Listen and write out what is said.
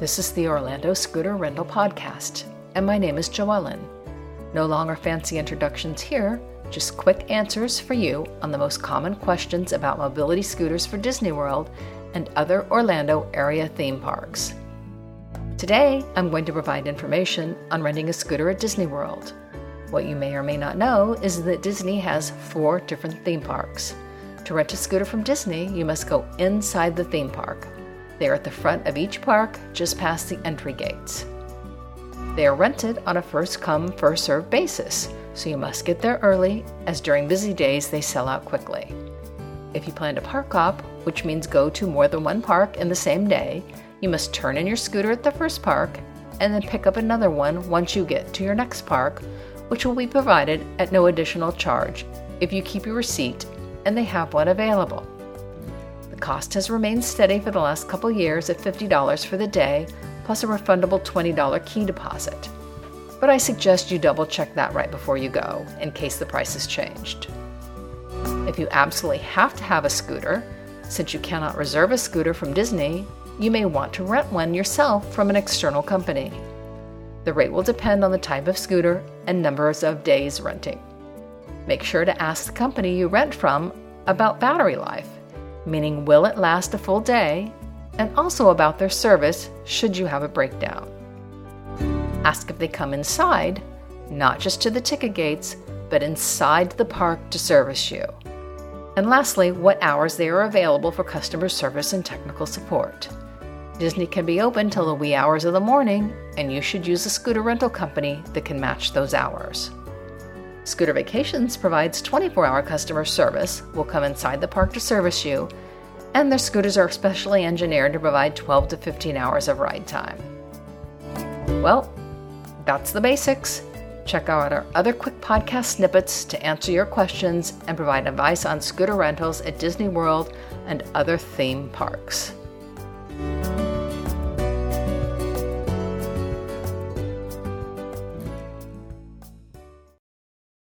This is the Orlando Scooter Rental Podcast, and my name is Joellen. No longer fancy introductions here, just quick answers for you on the most common questions about mobility scooters for Disney World and other Orlando area theme parks. Today, I'm going to provide information on renting a scooter at Disney World. What you may or may not know is that Disney has four different theme parks. To rent a scooter from Disney, you must go inside the theme park, they are at the front of each park, just past the entry gates. They are rented on a first come, first served basis, so you must get there early, as during busy days they sell out quickly. If you plan to park hop, which means go to more than one park in the same day, you must turn in your scooter at the first park and then pick up another one once you get to your next park, which will be provided at no additional charge if you keep your receipt and they have one available cost has remained steady for the last couple years at $50 for the day, plus a refundable $20 key deposit. But I suggest you double check that right before you go, in case the price has changed. If you absolutely have to have a scooter, since you cannot reserve a scooter from Disney, you may want to rent one yourself from an external company. The rate will depend on the type of scooter and numbers of days renting. Make sure to ask the company you rent from about battery life meaning will it last a full day, and also about their service should you have a breakdown. Ask if they come inside, not just to the ticket gates, but inside the park to service you. And lastly, what hours they are available for customer service and technical support. Disney can be open till the wee hours of the morning, and you should use a scooter rental company that can match those hours. Scooter Vacations provides 24 hour customer service, will come inside the park to service you, and their scooters are specially engineered to provide 12 to 15 hours of ride time. Well, that's the basics. Check out our other quick podcast snippets to answer your questions and provide advice on scooter rentals at Disney World and other theme parks.